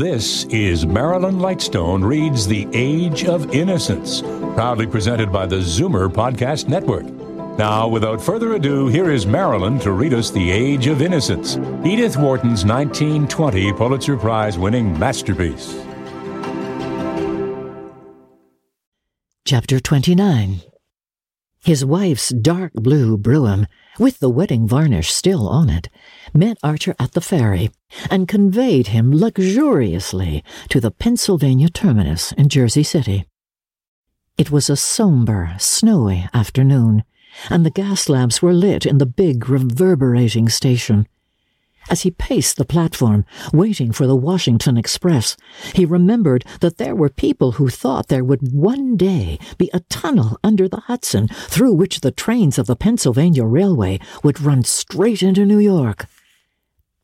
This is Marilyn Lightstone Reads The Age of Innocence, proudly presented by the Zoomer Podcast Network. Now, without further ado, here is Marilyn to read us The Age of Innocence, Edith Wharton's 1920 Pulitzer Prize winning masterpiece. Chapter 29 His wife's dark blue brougham, with the wedding varnish still on it, met Archer at the ferry and conveyed him luxuriously to the Pennsylvania terminus in Jersey City. It was a somber, snowy afternoon, and the gas lamps were lit in the big, reverberating station. As he paced the platform, waiting for the Washington Express, he remembered that there were people who thought there would one day be a tunnel under the Hudson through which the trains of the Pennsylvania Railway would run straight into New York.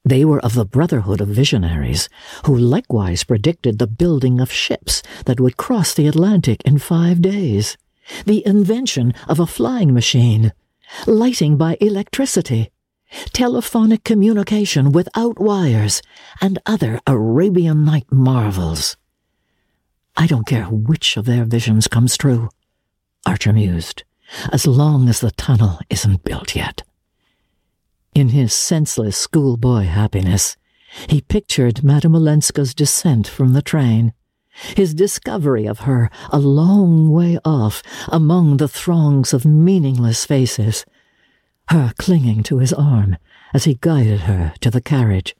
They were of the brotherhood of visionaries, who likewise predicted the building of ships that would cross the Atlantic in five days, the invention of a flying machine, lighting by electricity, telephonic communication without wires, and other Arabian Night marvels. I don't care which of their visions comes true, Archer mused, as long as the tunnel isn't built yet. In his senseless schoolboy happiness, he pictured Madame Olenska's descent from the train, his discovery of her a long way off among the throngs of meaningless faces, her clinging to his arm as he guided her to the carriage,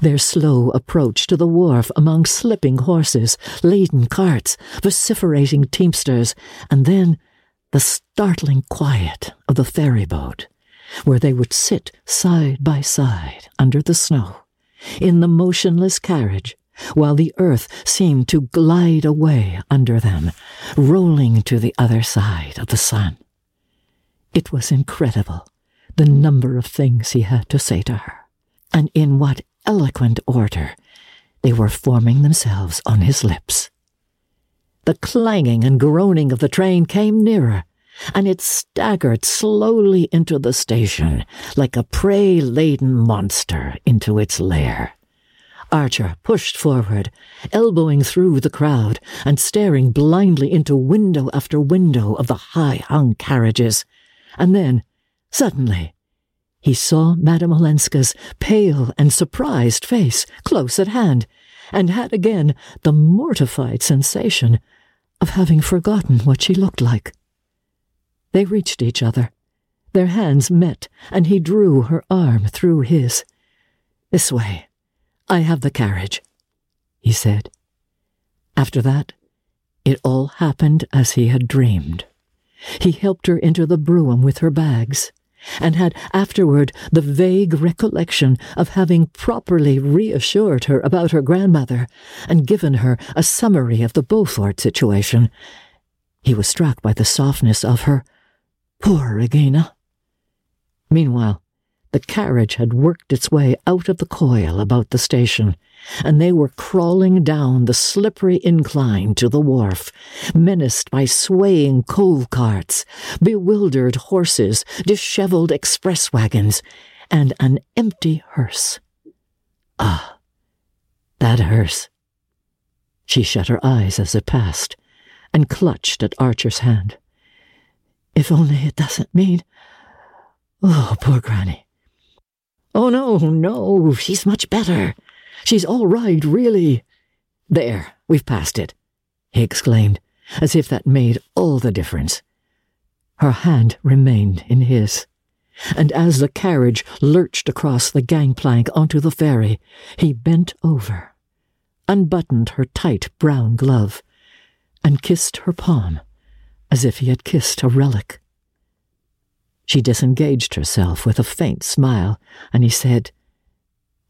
their slow approach to the wharf among slipping horses, laden carts, vociferating teamsters, and then the startling quiet of the ferry boat where they would sit side by side under the snow, in the motionless carriage, while the earth seemed to glide away under them, rolling to the other side of the sun. It was incredible, the number of things he had to say to her, and in what eloquent order they were forming themselves on his lips. The clanging and groaning of the train came nearer, and it staggered slowly into the station like a prey laden monster into its lair. Archer pushed forward, elbowing through the crowd and staring blindly into window after window of the high hung carriages. And then, suddenly, he saw Madame Olenska's pale and surprised face close at hand, and had again the mortified sensation of having forgotten what she looked like. They reached each other. Their hands met, and he drew her arm through his. This way. I have the carriage, he said. After that, it all happened as he had dreamed. He helped her into the brougham with her bags, and had afterward the vague recollection of having properly reassured her about her grandmother and given her a summary of the Beaufort situation. He was struck by the softness of her Poor Regina. Meanwhile, the carriage had worked its way out of the coil about the station, and they were crawling down the slippery incline to the wharf, menaced by swaying coal carts, bewildered horses, dishevelled express wagons, and an empty hearse. Ah, that hearse. She shut her eyes as it passed, and clutched at Archer's hand. If only it doesn't mean. Oh, poor Granny. Oh, no, no, she's much better. She's all right, really. There, we've passed it, he exclaimed, as if that made all the difference. Her hand remained in his, and as the carriage lurched across the gangplank onto the ferry, he bent over, unbuttoned her tight brown glove, and kissed her palm as if he had kissed a relic. She disengaged herself with a faint smile, and he said,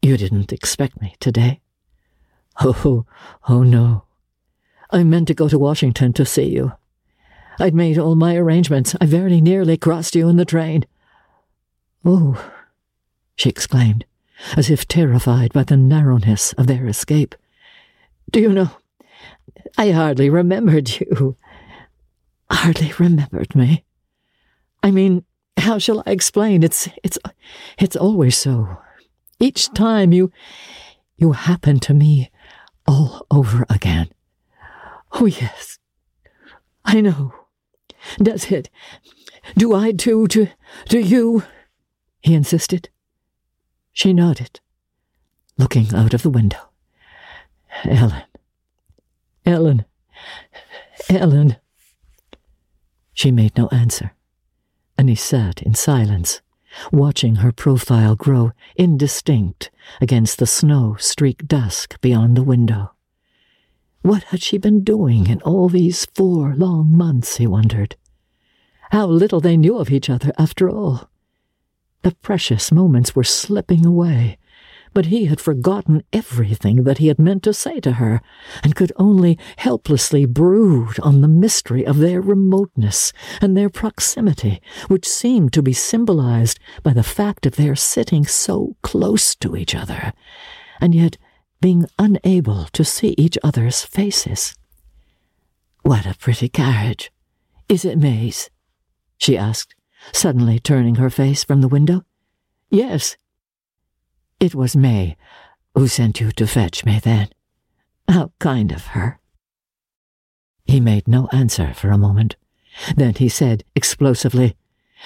You didn't expect me today? Oh, oh no. I meant to go to Washington to see you. I'd made all my arrangements. I very nearly crossed you in the train. Oh, she exclaimed, as if terrified by the narrowness of their escape. Do you know, I hardly remembered you hardly remembered me. I mean, how shall I explain? It's it's it's always so. Each time you you happen to me, all over again. Oh, yes. I know. Does it? Do I too to, to you? He insisted. She nodded, looking out of the window. Ellen. Ellen. Ellen. She made no answer, and he sat in silence, watching her profile grow indistinct against the snow streaked dusk beyond the window. What had she been doing in all these four long months, he wondered? How little they knew of each other, after all. The precious moments were slipping away, but he had forgotten everything that he had meant to say to her, and could only helplessly brood on the mystery of their remoteness and their proximity, which seemed to be symbolized by the fact of their sitting so close to each other, and yet being unable to see each other's faces. What a pretty carriage! Is it May's? she asked, suddenly turning her face from the window. Yes, it was May who sent you to fetch me then. How kind of her. He made no answer for a moment. Then he said explosively,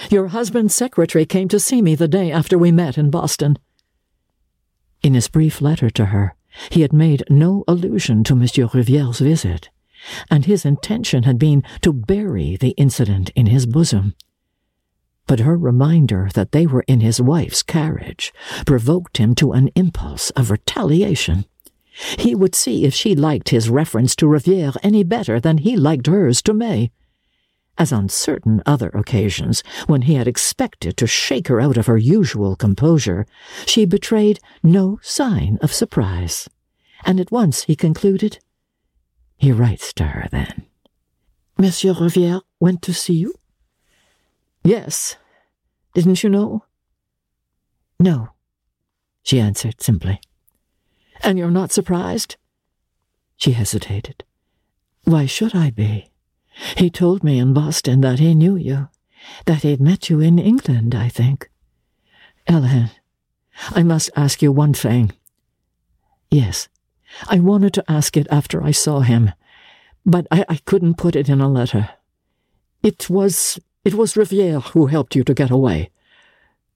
Your husband's secretary came to see me the day after we met in Boston. In his brief letter to her, he had made no allusion to Monsieur Riviere's visit, and his intention had been to bury the incident in his bosom but her reminder that they were in his wife's carriage provoked him to an impulse of retaliation. He would see if she liked his reference to Riviere any better than he liked hers to May. As on certain other occasions, when he had expected to shake her out of her usual composure, she betrayed no sign of surprise. And at once he concluded, He writes to her then. Monsieur Riviere went to see you? Yes, didn't you know? No, she answered simply. And you're not surprised? She hesitated. Why should I be? He told me in Boston that he knew you, that he'd met you in England, I think. Ellen, I must ask you one thing. Yes, I wanted to ask it after I saw him, but I, I couldn't put it in a letter. It was it was Riviere who helped you to get away.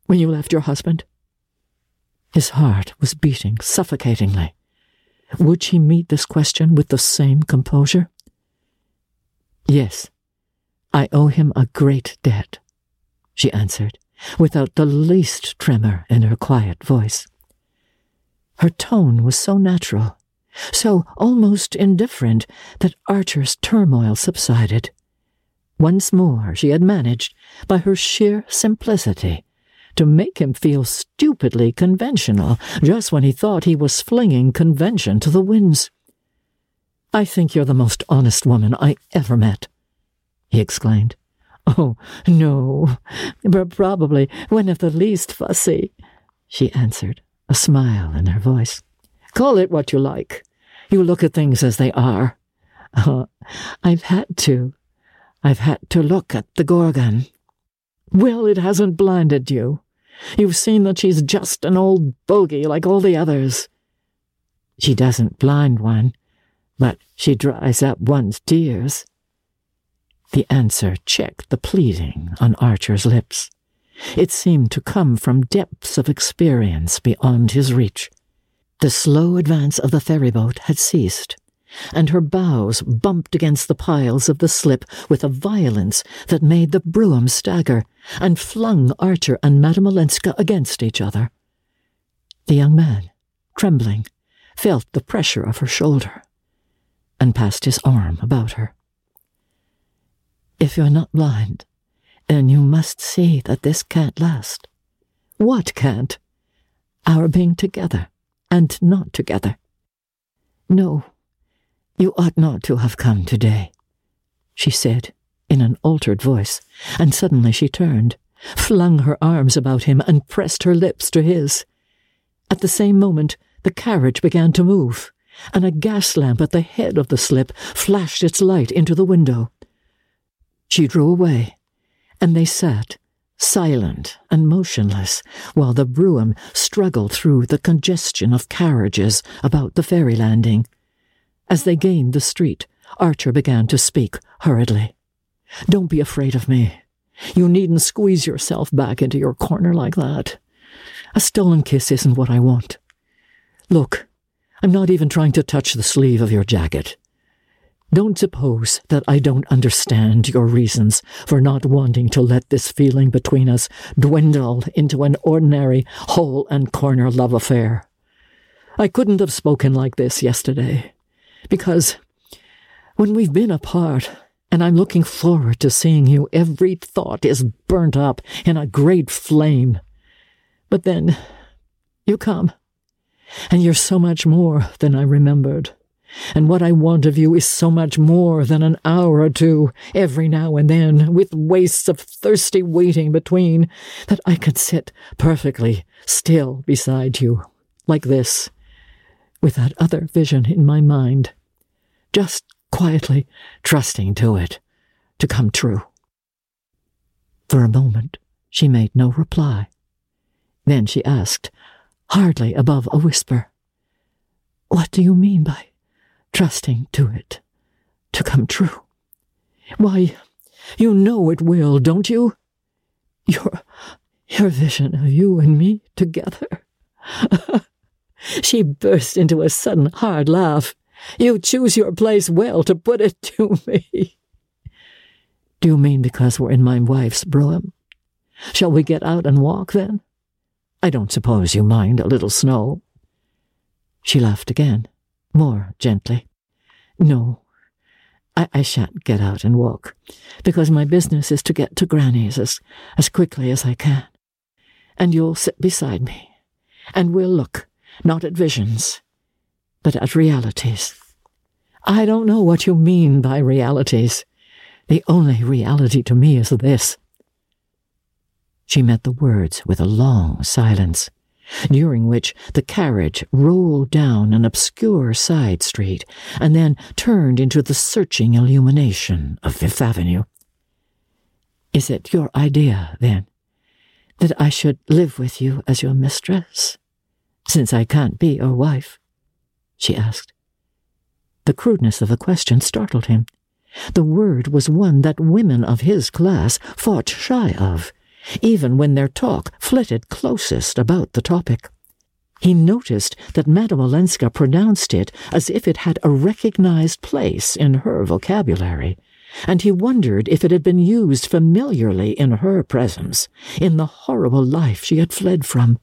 When you left your husband? His heart was beating suffocatingly. Would she meet this question with the same composure? Yes, I owe him a great debt, she answered, without the least tremor in her quiet voice. Her tone was so natural, so almost indifferent, that Archer's turmoil subsided. Once more she had managed, by her sheer simplicity, to make him feel stupidly conventional just when he thought he was flinging convention to the winds. I think you're the most honest woman I ever met, he exclaimed. Oh, no, but probably one of the least fussy, she answered, a smile in her voice. Call it what you like. You look at things as they are. Uh, I've had to, I've had to look at the Gorgon. Well, it hasn't blinded you. You've seen that she's just an old bogey like all the others. She doesn't blind one, but she dries up one's tears. The answer checked the pleading on Archer's lips. It seemed to come from depths of experience beyond his reach. The slow advance of the ferryboat had ceased and her bows bumped against the piles of the slip with a violence that made the brougham stagger and flung Archer and Madame Olenska against each other. The young man, trembling, felt the pressure of her shoulder and passed his arm about her. If you're not blind, then you must see that this can't last. What can't? Our being together and not together. No, you ought not to have come today, she said, in an altered voice, and suddenly she turned, flung her arms about him, and pressed her lips to his. At the same moment, the carriage began to move, and a gas lamp at the head of the slip flashed its light into the window. She drew away, and they sat, silent and motionless, while the brougham struggled through the congestion of carriages about the ferry landing As they gained the street, Archer began to speak hurriedly. Don't be afraid of me. You needn't squeeze yourself back into your corner like that. A stolen kiss isn't what I want. Look, I'm not even trying to touch the sleeve of your jacket. Don't suppose that I don't understand your reasons for not wanting to let this feeling between us dwindle into an ordinary hole and corner love affair. I couldn't have spoken like this yesterday, because when we've been apart, and I'm looking forward to seeing you, every thought is burnt up in a great flame. But then you come, and you're so much more than I remembered. And what I want of you is so much more than an hour or two every now and then, with wastes of thirsty waiting between, that I could sit perfectly still beside you, like this, with that other vision in my mind, just quietly trusting to it to come true. For a moment, she made no reply. Then she asked, hardly above a whisper, What do you mean by trusting to it to come true. Why, you know it will, don't you? Your, your vision of you and me together. she burst into a sudden hard laugh. You choose your place well to put it to me. Do you mean because we're in my wife's brougham? Shall we get out and walk then? I don't suppose you mind a little snow. She laughed again more gently. No, I, I shan't get out and walk, because my business is to get to Granny's as, as quickly as I can. And you'll sit beside me, and we'll look, not at visions, but at realities. I don't know what you mean by realities. The only reality to me is this. She met the words with a long silence during which the carriage rolled down an obscure side street and then turned into the searching illumination of Fifth Avenue. Is it your idea, then, that I should live with you as your mistress, since I can't be your wife? she asked. The crudeness of the question startled him. The word was one that women of his class fought shy of even when their talk flitted closest about the topic. He noticed that Madame Olenska pronounced it as if it had a recognized place in her vocabulary, and he wondered if it had been used familiarly in her presence, in the horrible life she had fled from.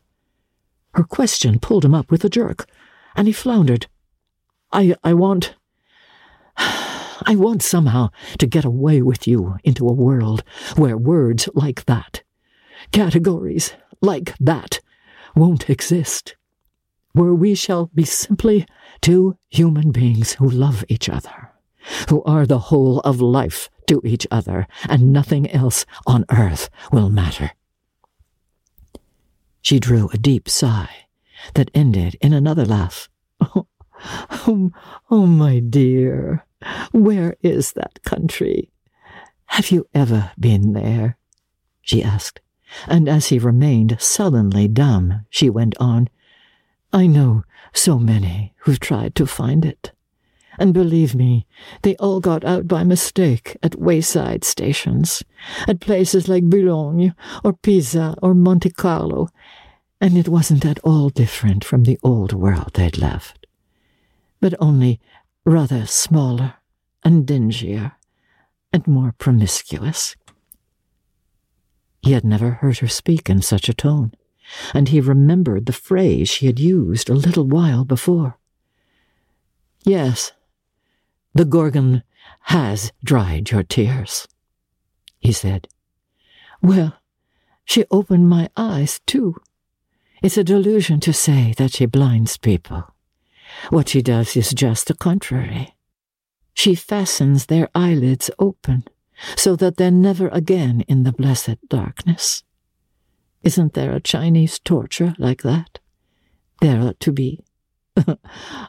Her question pulled him up with a jerk, and he floundered. I, I want. I want somehow to get away with you into a world where words like that categories like that won't exist, where we shall be simply two human beings who love each other, who are the whole of life to each other, and nothing else on earth will matter. She drew a deep sigh that ended in another laugh. Oh, oh, oh, my dear, where is that country? Have you ever been there? she asked and as he remained sullenly dumb, she went on, I know so many who've tried to find it. And believe me, they all got out by mistake at wayside stations, at places like Boulogne, or Pisa, or Monte Carlo, and it wasn't at all different from the old world they'd left, but only rather smaller and dingier and more promiscuous. He had never heard her speak in such a tone, and he remembered the phrase she had used a little while before. Yes, the Gorgon has dried your tears, he said. Well, she opened my eyes, too. It's a delusion to say that she blinds people. What she does is just the contrary. She fastens their eyelids open so that they're never again in the blessed darkness. Isn't there a Chinese torture like that? There ought to be.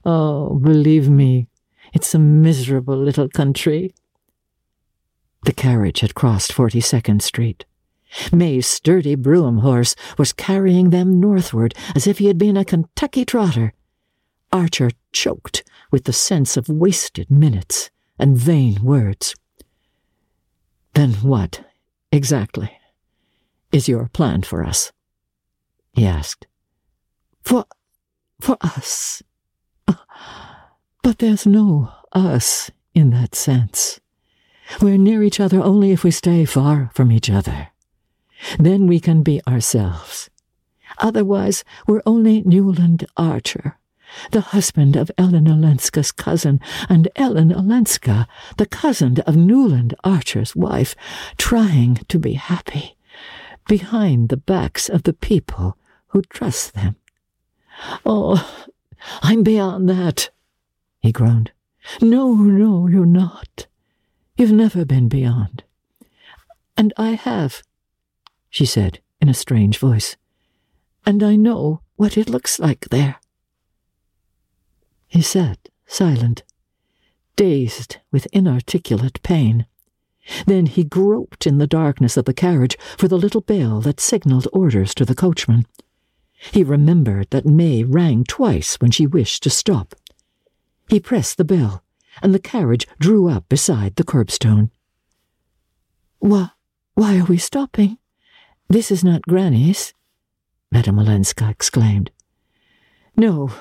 oh, believe me, it's a miserable little country. The carriage had crossed 42nd Street. May's sturdy brougham horse was carrying them northward as if he had been a Kentucky trotter. Archer choked with the sense of wasted minutes and vain words. Then what, exactly, is your plan for us? he asked. For. for us. But there's no us in that sense. We're near each other only if we stay far from each other. Then we can be ourselves. Otherwise, we're only Newland Archer, the husband of Ellen Olenska's cousin, and Ellen Olenska, the cousin of Newland Archer's wife, trying to be happy, behind the backs of the people who trust them. Oh, I'm beyond that, he groaned. No, no, you're not. You've never been beyond. And I have, she said in a strange voice. And I know what it looks like there. He sat, silent, dazed with inarticulate pain. Then he groped in the darkness of the carriage for the little bell that signaled orders to the coachman. He remembered that May rang twice when she wished to stop. He pressed the bell, and the carriage drew up beside the curbstone. Why, why are we stopping? This is not Granny's, Madame Olenska exclaimed. No,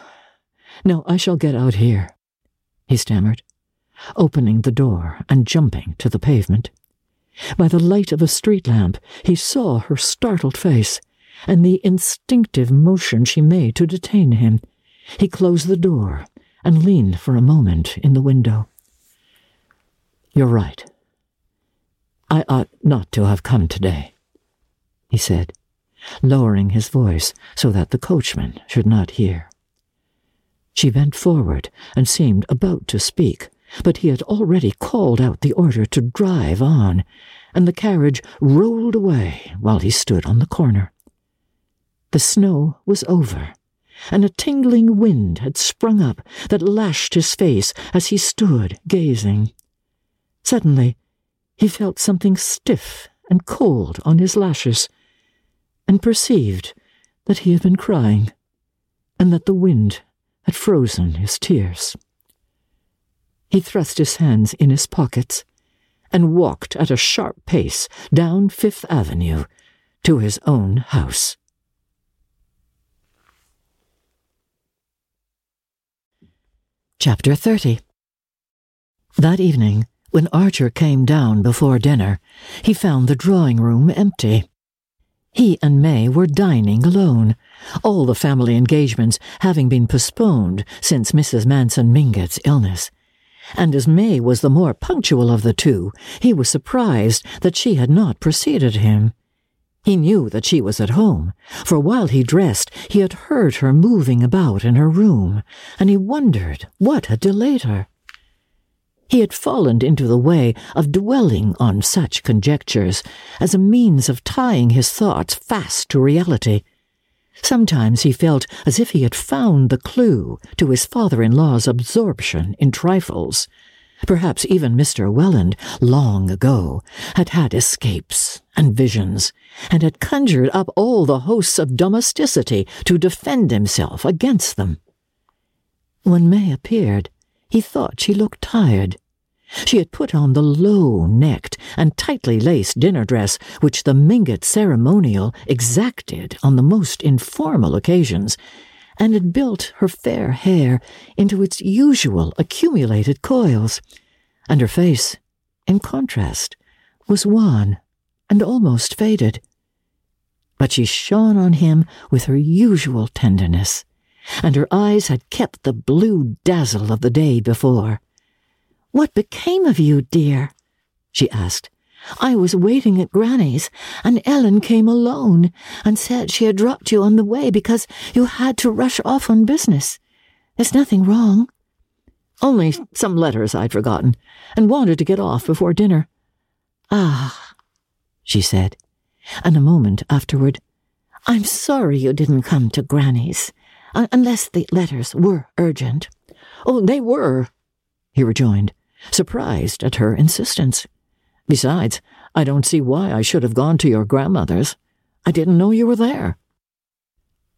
no, I shall get out here, he stammered, opening the door and jumping to the pavement. By the light of a street lamp, he saw her startled face and the instinctive motion she made to detain him. He closed the door and leaned for a moment in the window. You're right. I ought not to have come today, he said, lowering his voice so that the coachman should not hear. She bent forward and seemed about to speak, but he had already called out the order to drive on, and the carriage rolled away while he stood on the corner. The snow was over, and a tingling wind had sprung up that lashed his face as he stood gazing. Suddenly, he felt something stiff and cold on his lashes, and perceived that he had been crying, and that the wind had frozen his tears. He thrust his hands in his pockets and walked at a sharp pace down Fifth Avenue to his own house. Chapter 30 That evening, when Archer came down before dinner, he found the drawing room empty. He and May were dining alone, all the family engagements having been postponed since Mrs. Manson Mingott's illness. And as May was the more punctual of the two, he was surprised that she had not preceded him. He knew that she was at home, for while he dressed he had heard her moving about in her room, and he wondered what had delayed her. He had fallen into the way of dwelling on such conjectures as a means of tying his thoughts fast to reality. Sometimes he felt as if he had found the clue to his father-in-law's absorption in trifles, Perhaps even Mr. Welland, long ago, had had escapes and visions, and had conjured up all the hosts of domesticity to defend himself against them. When May appeared, he thought she looked tired. She had put on the low-necked and tightly laced dinner dress which the Mingott ceremonial exacted on the most informal occasions, and had built her fair hair into its usual accumulated coils, and her face, in contrast, was wan and almost faded. But she shone on him with her usual tenderness, and her eyes had kept the blue dazzle of the day before. What became of you, dear? she asked. I was waiting at Granny's, and Ellen came alone and said she had dropped you on the way because you had to rush off on business. There's nothing wrong. Only some letters I'd forgotten, and wanted to get off before dinner. Ah, she said, and a moment afterward, I'm sorry you didn't come to Granny's, unless the letters were urgent. Oh, they were, he rejoined, surprised at her insistence. Besides, I don't see why I should have gone to your grandmother's. I didn't know you were there.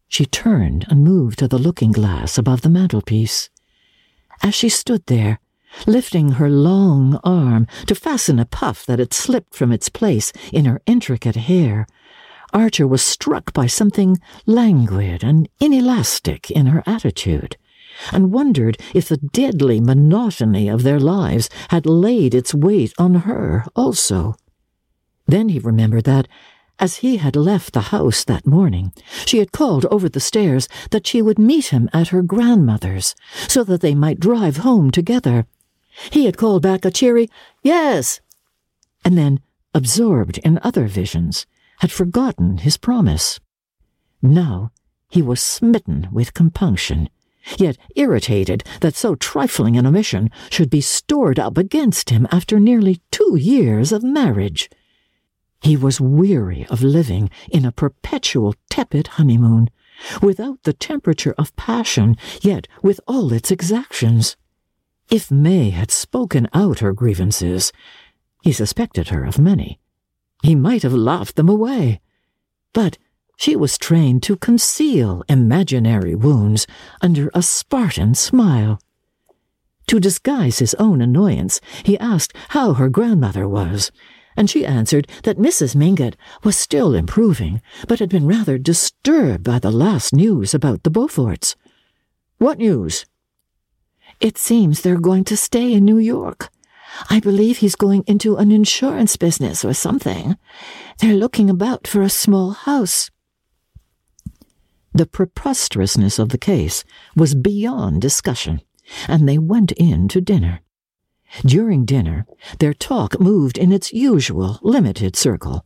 She turned and moved to the looking glass above the mantelpiece. as she stood there, lifting her long arm to fasten a puff that had slipped from its place in her intricate hair, Archer was struck by something languid and inelastic in her attitude, and wondered if the deadly monotony of their lives had laid its weight on her also. Then he remembered that, as he had left the house that morning, she had called over the stairs that she would meet him at her grandmother's, so that they might drive home together. He had called back a cheery, Yes! And then, absorbed in other visions, had forgotten his promise. Now he was smitten with compunction, yet irritated that so trifling an omission should be stored up against him after nearly two years of marriage. He was weary of living in a perpetual tepid honeymoon, without the temperature of passion, yet with all its exactions. If May had spoken out her grievances, he suspected her of many. He might have laughed them away. But she was trained to conceal imaginary wounds under a Spartan smile. To disguise his own annoyance, he asked how her grandmother was, and she answered that Mrs. Mingott was still improving, but had been rather disturbed by the last news about the Beauforts. What news? It seems they're going to stay in New York. I believe he's going into an insurance business or something. They're looking about for a small house. The preposterousness of the case was beyond discussion, and they went in to dinner. During dinner, their talk moved in its usual limited circle,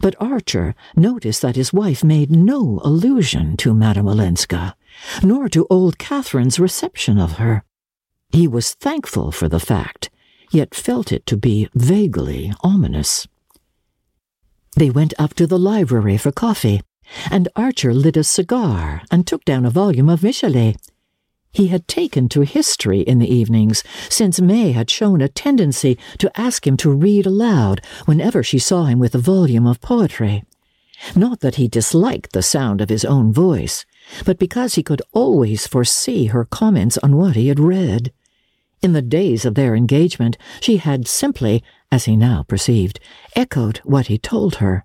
but Archer noticed that his wife made no allusion to Madame Olenska, nor to old Catherine's reception of her. He was thankful for the fact, yet felt it to be vaguely ominous. They went up to the library for coffee, and Archer lit a cigar and took down a volume of Michelet. He had taken to history in the evenings, since May had shown a tendency to ask him to read aloud whenever she saw him with a volume of poetry. Not that he disliked the sound of his own voice, but because he could always foresee her comments on what he had read. In the days of their engagement, she had simply, as he now perceived, echoed what he told her.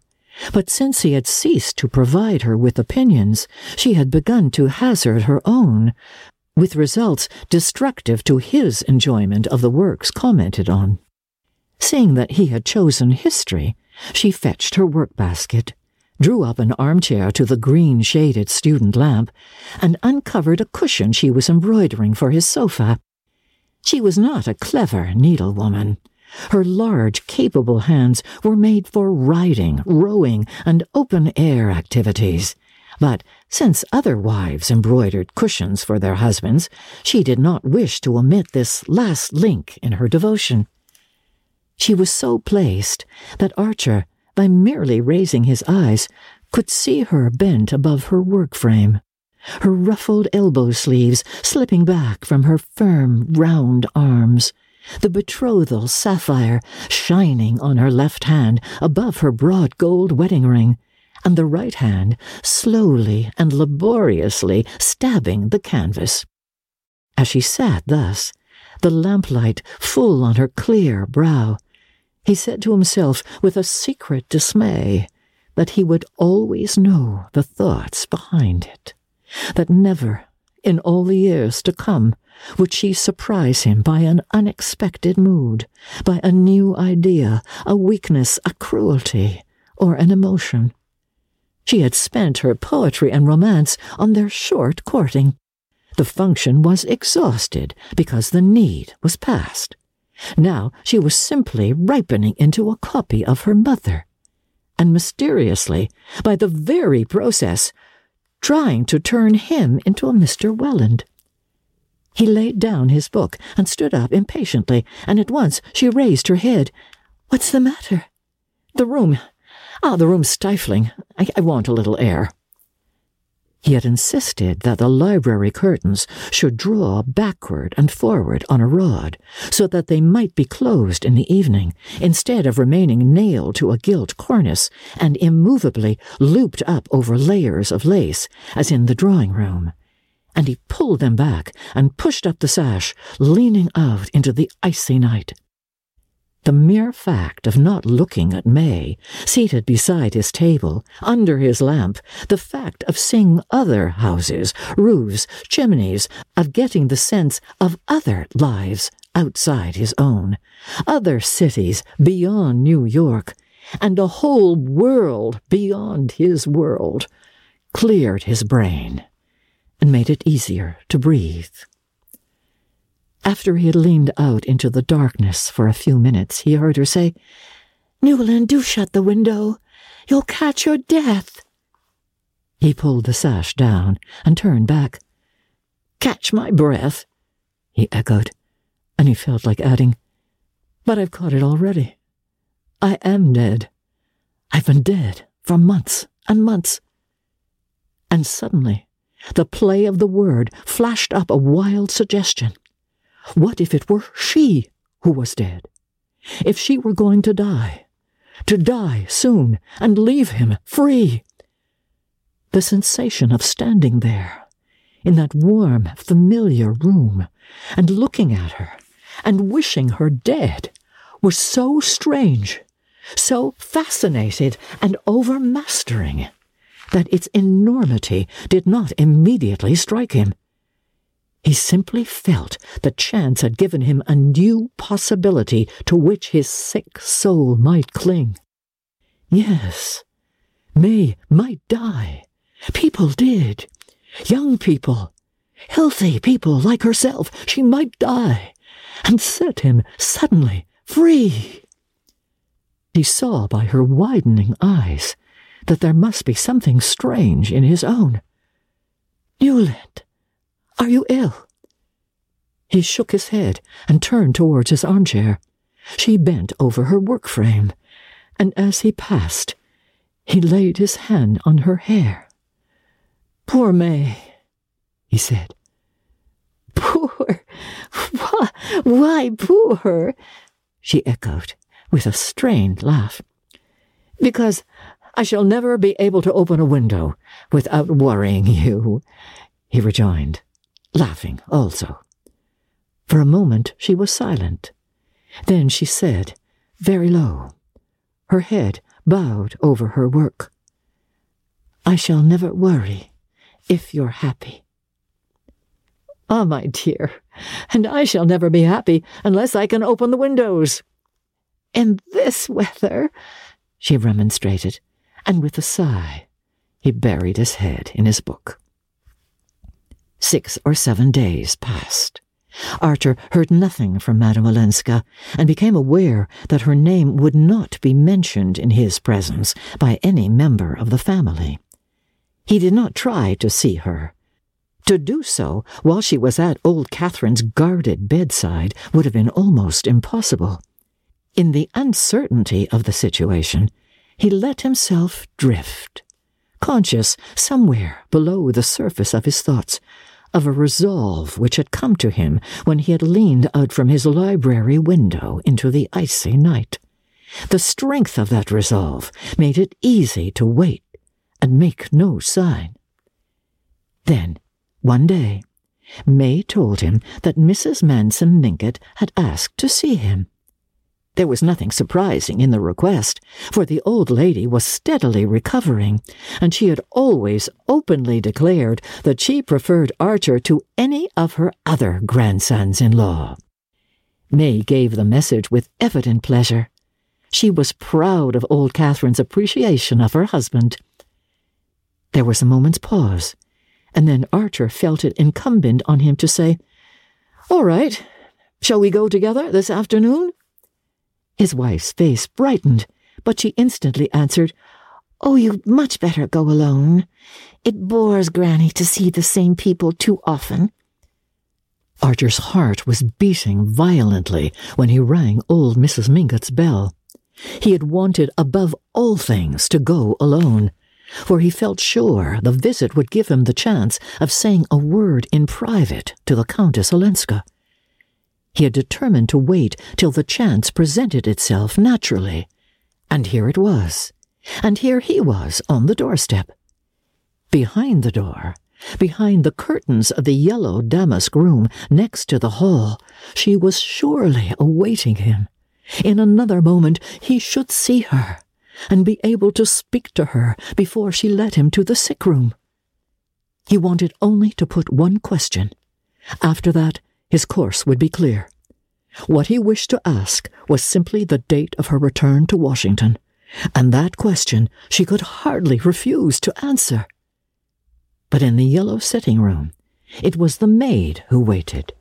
But since he had ceased to provide her with opinions, she had begun to hazard her own, with results destructive to his enjoyment of the works commented on. Seeing that he had chosen history, she fetched her work-basket, drew up an armchair to the green-shaded student lamp, and uncovered a cushion she was embroidering for his sofa. She was not a clever needlewoman. Her large, capable hands were made for riding, rowing, and open-air activities. But since other wives embroidered cushions for their husbands, she did not wish to omit this last link in her devotion. She was so placed that Archer, by merely raising his eyes, could see her bent above her work frame her ruffled elbow sleeves slipping back from her firm, round arms, the betrothal sapphire shining on her left hand above her broad gold wedding ring, and the right hand slowly and laboriously stabbing the canvas. As she sat thus, the lamplight full on her clear brow, he said to himself with a secret dismay that he would always know the thoughts behind it that never, in all the years to come, would she surprise him by an unexpected mood, by a new idea, a weakness, a cruelty, or an emotion. She had spent her poetry and romance on their short courting. The function was exhausted because the need was past. Now she was simply ripening into a copy of her mother. And mysteriously, by the very process, trying to turn him into a Mr. Welland. He laid down his book and stood up impatiently, and at once she raised her head. What's the matter? The room. Ah, the room's stifling. I, I want a little air. He had insisted that the library curtains should draw backward and forward on a rod, so that they might be closed in the evening, instead of remaining nailed to a gilt cornice and immovably looped up over layers of lace, as in the drawing room. and he pulled them back and pushed up the sash, leaning out into the icy night. The mere fact of not looking at May, seated beside his table, under his lamp, the fact of seeing other houses, roofs, chimneys, of getting the sense of other lives outside his own, other cities beyond New York, and a whole world beyond his world, cleared his brain and made it easier to breathe. After he had leaned out into the darkness for a few minutes, he heard her say, Newland, do shut the window. You'll catch your death. He pulled the sash down and turned back. Catch my breath, he echoed, and he felt like adding, But I've caught it already. I am dead. I've been dead for months and months. And suddenly, the play of the word flashed up a wild suggestion. What if it were she who was dead? If she were going to die? To die soon and leave him free? The sensation of standing there, in that warm, familiar room, and looking at her, and wishing her dead, was so strange, so fascinated and overmastering, that its enormity did not immediately strike him. He simply felt that chance had given him a new possibility to which his sick soul might cling. Yes, May might die. People did. Young people, healthy people like herself, she might die, and set him suddenly free. He saw by her widening eyes that there must be something strange in his own. Newland, are you ill? He shook his head and turned towards his armchair. She bent over her work frame, and as he passed, he laid his hand on her hair. Poor May, he said. Poor? Why, why poor? She echoed with a strained laugh. Because I shall never be able to open a window without worrying you, he rejoined laughing also. For a moment she was silent. Then she said, very low, her head bowed over her work, I shall never worry if you're happy. Ah, my dear, and I shall never be happy unless I can open the windows. In this weather, she remonstrated, and with a sigh, he buried his head in his book. Six or seven days passed. Archer heard nothing from Madame Olenska and became aware that her name would not be mentioned in his presence by any member of the family. He did not try to see her. To do so while she was at old Catherine's guarded bedside would have been almost impossible. In the uncertainty of the situation, he let himself drift, conscious somewhere below the surface of his thoughts of a resolve which had come to him when he had leaned out from his library window into the icy night. The strength of that resolve made it easy to wait and make no sign. Then, one day, May told him that Mrs. Manson Mingott had asked to see him. There was nothing surprising in the request, for the old lady was steadily recovering, and she had always openly declared that she preferred Archer to any of her other grandsons in law. May gave the message with evident pleasure. She was proud of old Catherine's appreciation of her husband. There was a moment's pause, and then Archer felt it incumbent on him to say, All right, shall we go together this afternoon? His wife's face brightened, but she instantly answered, Oh, you'd much better go alone. It bores Granny to see the same people too often. Archer's heart was beating violently when he rang old Mrs. Mingott's bell. He had wanted above all things to go alone, for he felt sure the visit would give him the chance of saying a word in private to the Countess Olenska. He had determined to wait till the chance presented itself naturally. And here it was. And here he was on the doorstep. Behind the door, behind the curtains of the yellow damask room next to the hall, she was surely awaiting him. In another moment he should see her, and be able to speak to her before she led him to the sick room. He wanted only to put one question. After that, his course would be clear. What he wished to ask was simply the date of her return to Washington, and that question she could hardly refuse to answer. But in the yellow sitting room, it was the maid who waited.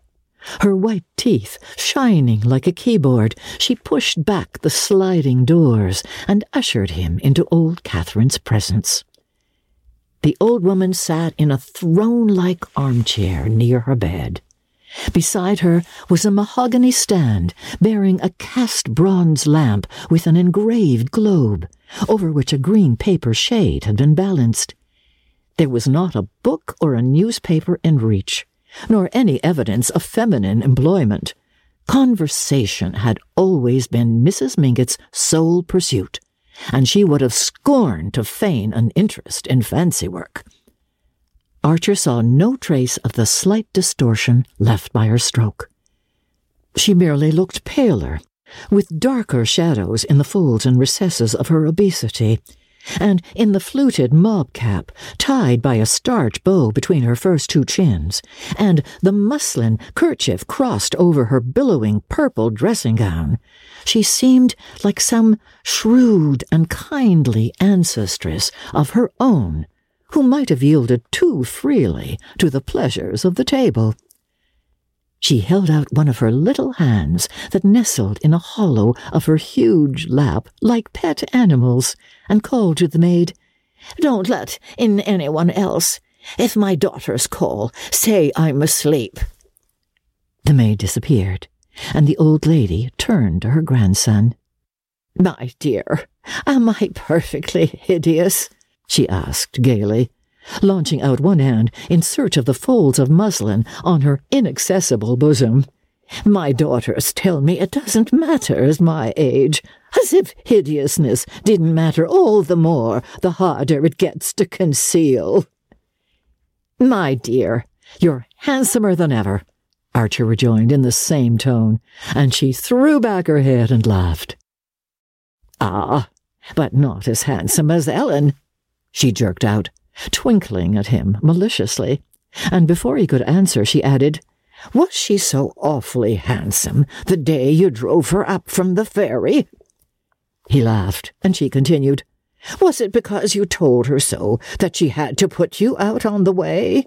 Her white teeth shining like a keyboard, she pushed back the sliding doors and ushered him into old Catherine's presence. The old woman sat in a throne like armchair near her bed. Beside her was a mahogany stand bearing a cast bronze lamp with an engraved globe, over which a green paper shade had been balanced. There was not a book or a newspaper in reach, nor any evidence of feminine employment. Conversation had always been Mrs. Mingott's sole pursuit, and she would have scorned to feign an interest in fancy work. Archer saw no trace of the slight distortion left by her stroke. She merely looked paler, with darker shadows in the folds and recesses of her obesity, and in the fluted mob cap tied by a starch bow between her first two chins, and the muslin kerchief crossed over her billowing purple dressing gown, she seemed like some shrewd and kindly ancestress of her own who might have yielded too freely to the pleasures of the table. She held out one of her little hands that nestled in a hollow of her huge lap like pet animals, and called to the maid, Don't let in anyone else. If my daughters call, say I'm asleep. The maid disappeared, and the old lady turned to her grandson. My dear, am I perfectly hideous? She asked gaily, launching out one hand in search of the folds of muslin on her inaccessible bosom. My daughters tell me it doesn't matter as my age, as if hideousness didn't matter all the more the harder it gets to conceal. My dear, you're handsomer than ever, Archer rejoined in the same tone, and she threw back her head and laughed. Ah, but not as handsome as Ellen, she jerked out, twinkling at him maliciously, and before he could answer, she added, Was she so awfully handsome the day you drove her up from the ferry? He laughed, and she continued, Was it because you told her so that she had to put you out on the way?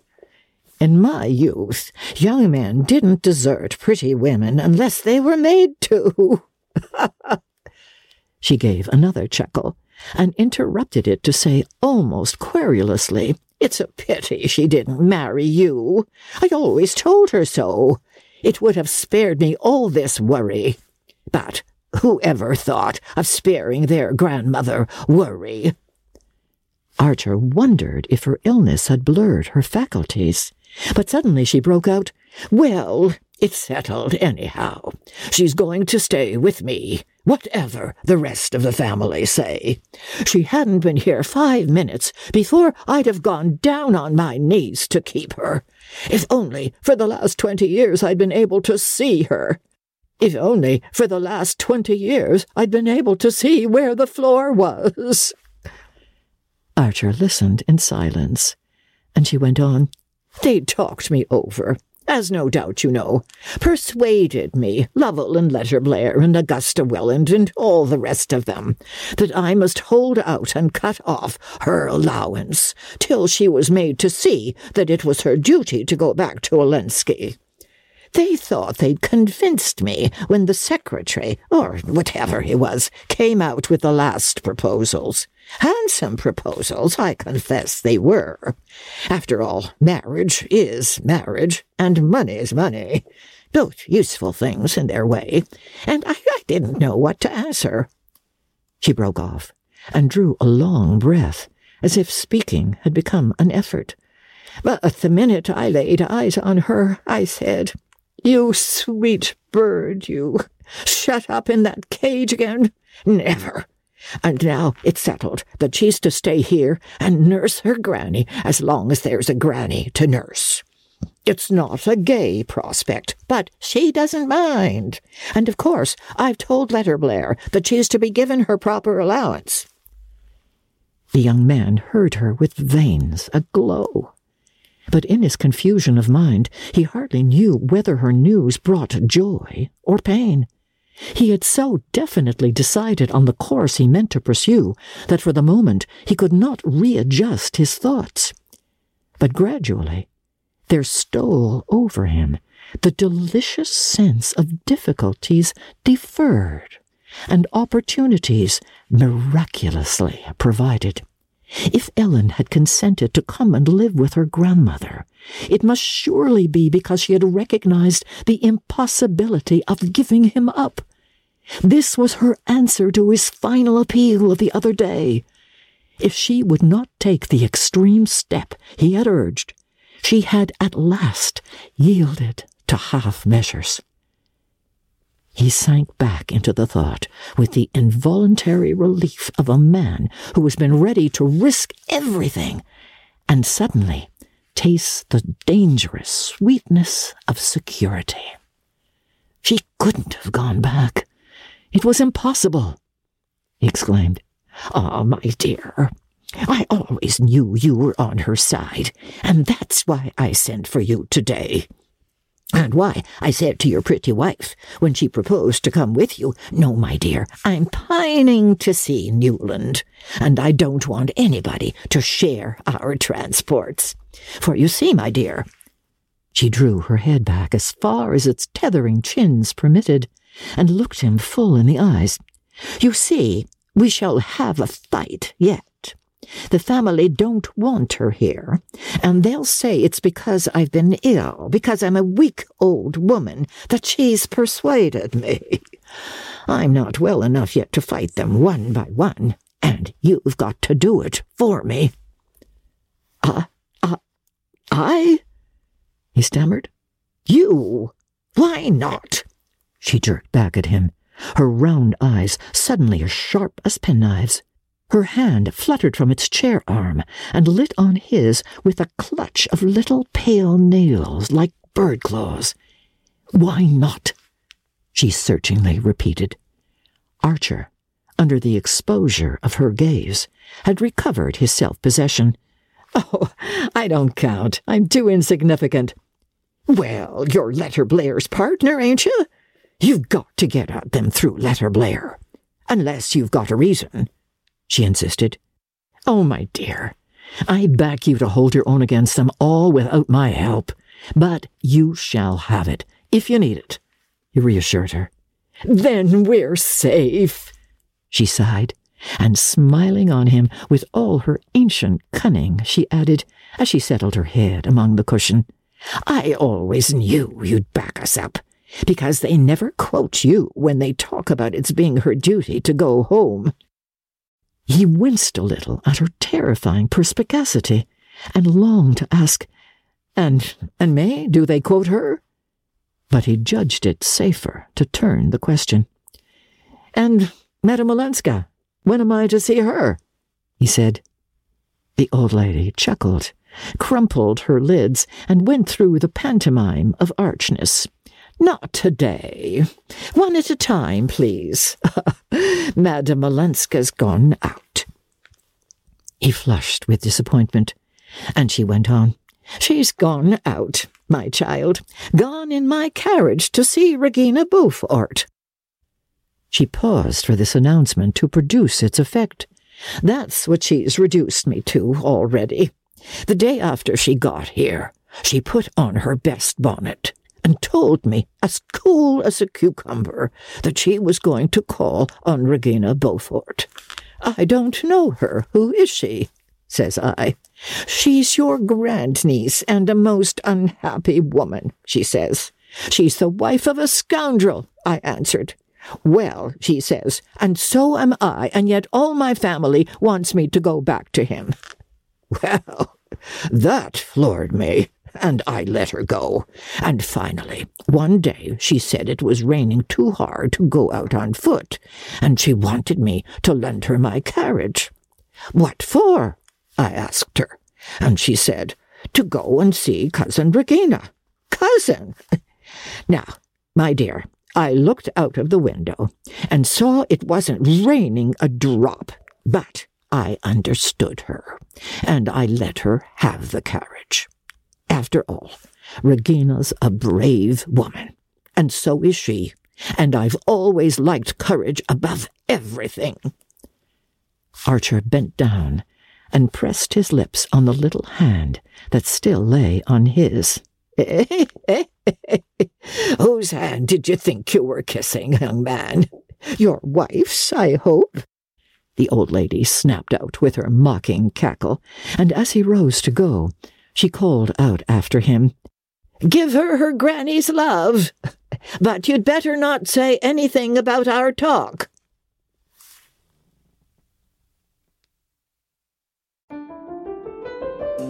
In my youth, young men didn't desert pretty women unless they were made to. she gave another chuckle and interrupted it to say almost querulously, It's a pity she didn't marry you. I always told her so. It would have spared me all this worry. But who ever thought of sparing their grandmother worry? Archer wondered if her illness had blurred her faculties, but suddenly she broke out, Well, it's settled anyhow. She's going to stay with me whatever the rest of the family say. She hadn't been here five minutes before I'd have gone down on my knees to keep her. If only for the last twenty years I'd been able to see her. If only for the last twenty years I'd been able to see where the floor was. Archer listened in silence, and she went on. They talked me over as no doubt you know, persuaded me, Lovell and Letterblair and Augusta Welland and all the rest of them, that I must hold out and cut off her allowance till she was made to see that it was her duty to go back to Olenski. They thought they'd convinced me when the secretary, or whatever he was, came out with the last proposals. Handsome proposals, I confess they were. After all, marriage is marriage, and money's money. Both useful things in their way, and I, I didn't know what to answer. She broke off and drew a long breath, as if speaking had become an effort. But the minute I laid eyes on her, I said, You sweet bird, you, shut up in that cage again? Never. And now it's settled that she's to stay here and nurse her granny as long as there's a granny to nurse. It's not a gay prospect, but she doesn't mind. And of course, I've told Letterblair that she's to be given her proper allowance. The young man heard her with veins aglow. But in his confusion of mind, he hardly knew whether her news brought joy or pain. He had so definitely decided on the course he meant to pursue that for the moment he could not readjust his thoughts. But gradually there stole over him the delicious sense of difficulties deferred and opportunities miraculously provided. If Ellen had consented to come and live with her grandmother, it must surely be because she had recognized the impossibility of giving him up. This was her answer to his final appeal of the other day. If she would not take the extreme step he had urged, she had at last yielded to half measures. He sank back into the thought with the involuntary relief of a man who has been ready to risk everything and suddenly tastes the dangerous sweetness of security. She couldn't have gone back. It was impossible, he exclaimed. Ah, oh, my dear, I always knew you were on her side, and that's why I sent for you today. And why I said to your pretty wife when she proposed to come with you, No, my dear, I'm pining to see Newland, and I don't want anybody to share our transports. For you see, my dear, she drew her head back as far as its tethering chins permitted, and looked him full in the eyes. You see, we shall have a fight yet. The family don't want her here, and they'll say it's because I've been ill, because I'm a weak old woman, that she's persuaded me. I'm not well enough yet to fight them one by one, and you've got to do it for me. Uh, uh, I? he stammered. You? Why not? She jerked back at him, her round eyes suddenly as sharp as penknives. Her hand fluttered from its chair arm and lit on his with a clutch of little pale nails like bird claws. Why not? she searchingly repeated. Archer, under the exposure of her gaze, had recovered his self possession. Oh, I don't count. I'm too insignificant. Well, you're Letterblair's partner, ain't you? You've got to get at them through Letterblair. Unless you've got a reason she insisted. Oh, my dear, I back you to hold your own against them all without my help. But you shall have it, if you need it, he reassured her. Then we're safe, she sighed, and smiling on him with all her ancient cunning, she added, as she settled her head among the cushion, I always knew you'd back us up, because they never quote you when they talk about its being her duty to go home. He winced a little at her terrifying perspicacity, and longed to ask, And, and May, do they quote her? But he judged it safer to turn the question. And Madame Olenska, when am I to see her? he said. The old lady chuckled, crumpled her lids, and went through the pantomime of archness. Not today. One at a time, please. Madame Olenska's gone out. He flushed with disappointment, and she went on. She's gone out, my child. Gone in my carriage to see Regina Beaufort. She paused for this announcement to produce its effect. That's what she's reduced me to already. The day after she got here, she put on her best bonnet and told me, as cool as a cucumber, that she was going to call on Regina Beaufort. I don't know her. Who is she? says I. She's your grandniece and a most unhappy woman, she says. She's the wife of a scoundrel, I answered. Well, she says, and so am I, and yet all my family wants me to go back to him. Well, that floored me. And I let her go. And finally, one day she said it was raining too hard to go out on foot, and she wanted me to lend her my carriage. What for? I asked her, and she said, to go and see Cousin Regina. Cousin! now, my dear, I looked out of the window and saw it wasn't raining a drop, but I understood her, and I let her have the carriage. After all, Regina's a brave woman, and so is she, and I've always liked courage above everything. Archer bent down and pressed his lips on the little hand that still lay on his. Whose hand did you think you were kissing, young man? Your wife's, I hope. The old lady snapped out with her mocking cackle, and as he rose to go, she called out after him, Give her her granny's love, but you'd better not say anything about our talk.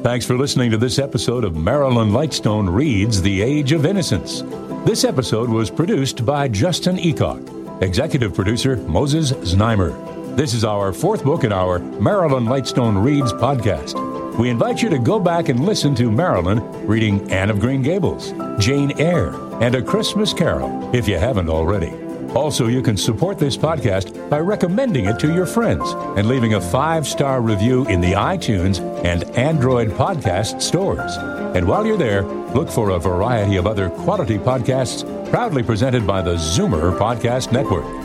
Thanks for listening to this episode of Marilyn Lightstone Reads The Age of Innocence. This episode was produced by Justin Eacock, executive producer Moses Znaimer. This is our fourth book in our Marilyn Lightstone Reads podcast. We invite you to go back and listen to Marilyn reading Anne of Green Gables, Jane Eyre, and A Christmas Carol if you haven't already. Also, you can support this podcast by recommending it to your friends and leaving a five star review in the iTunes and Android podcast stores. And while you're there, look for a variety of other quality podcasts proudly presented by the Zoomer Podcast Network.